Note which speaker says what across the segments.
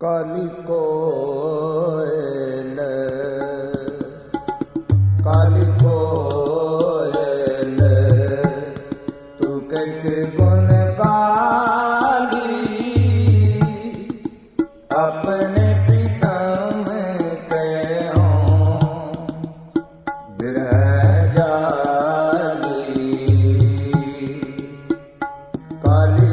Speaker 1: ਕਾਲੀ ਕੋਇਲ ਕਾਲੀ ਕੋਇਲ, ਤੂੰ ਕਹਿ ਗੁਣ ਕਾਲੀ ਆਪਣੇ ਪਿਤਮ ਤੇ ਹੋ ਬਿਰਹ ਜਾਲੀ ਕਾਲੀ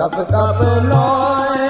Speaker 1: ਲੱਭਦਾ ਬਲੋਏ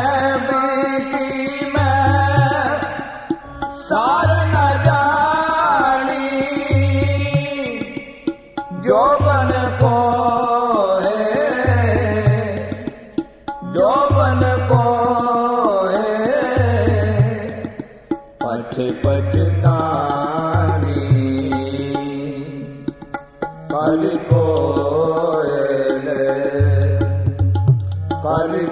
Speaker 1: Hare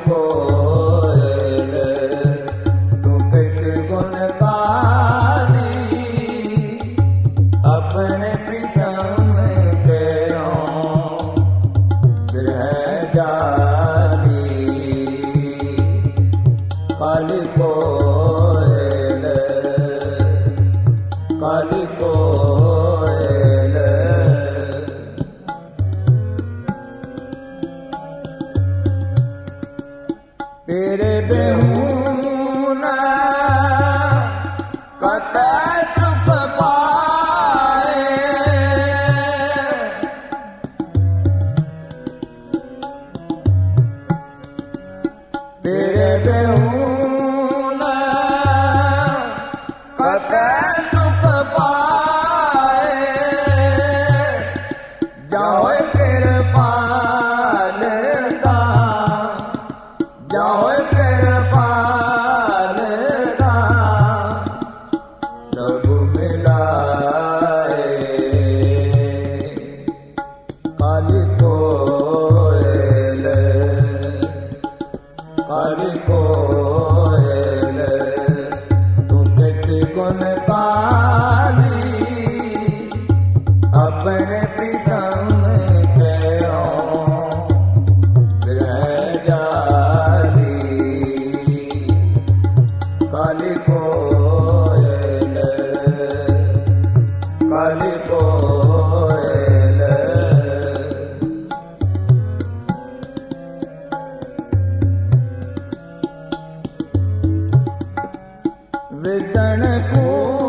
Speaker 1: वेदन को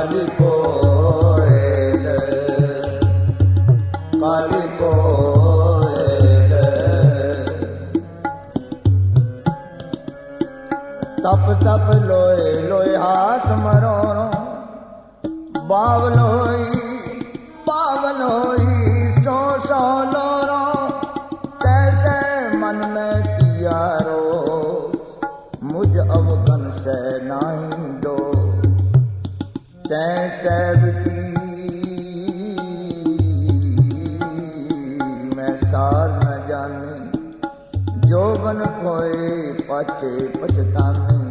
Speaker 1: Hare ਤੈ ਸਭ ਕੀ। ਮੈਂ ਸਾਰ ਨਾ ਜਾਣੀ ਜੋਬਨ ਕੋਏ ਪਾਛੇ ਪਛਤਾਨੀ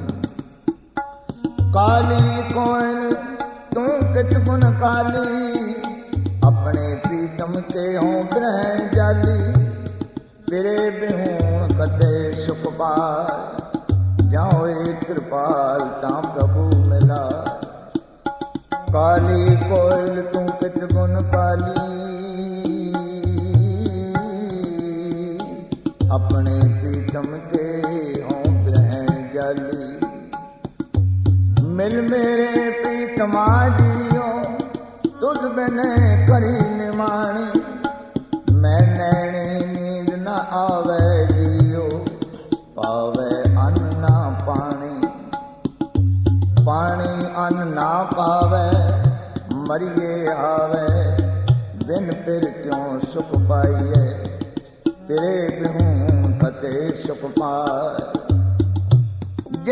Speaker 1: ਕਾਲੀ ਕੋਇਨ ਤੂੰ ਕਿਤ ਗੁਣ ਕਾਲੀ, ਆਪਣੇ ਪ੍ਰੀਤਮ ਤੇ ਹੋਂ ਗ੍ਰਹਿ ਜਾਲੀ। ਮੇਰੇ ਬਿਹੂਣ ਕਦੇ ਸੁਖ ਪਾਰ, ਜਾਂ ਹੋਏ ਕਿਰਪਾਲ ਤਾਂ ਪ੍ਰਭੂ ਮਿਲਾ। काली कोयल तूं गुण काली। अपने पीतम के हों ग्रह जाली। मिल मेरे पीतमा जियो तुझ बिने करी निमाणी।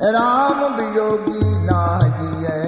Speaker 1: राम वियोगी नाही है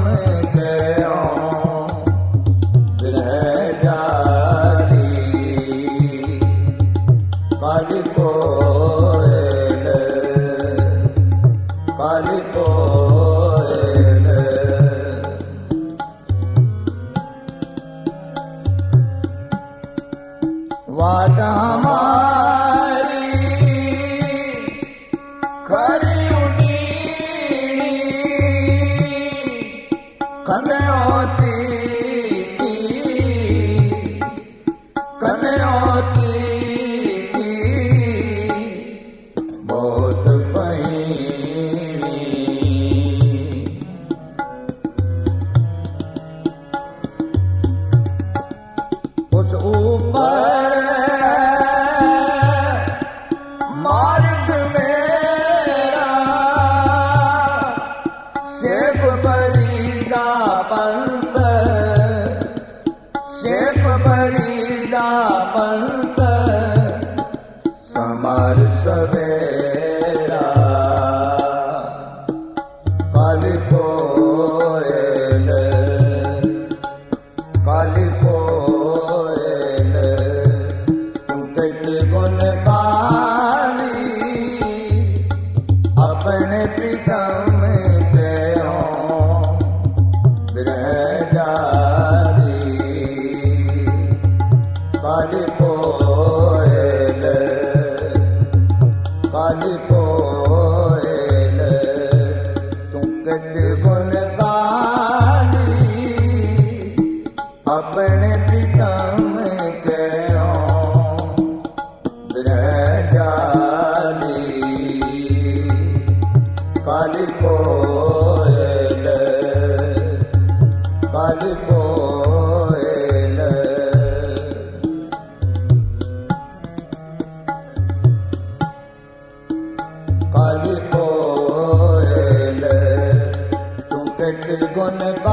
Speaker 1: ਖਰੀ ਕਿਤ ਗੁਣ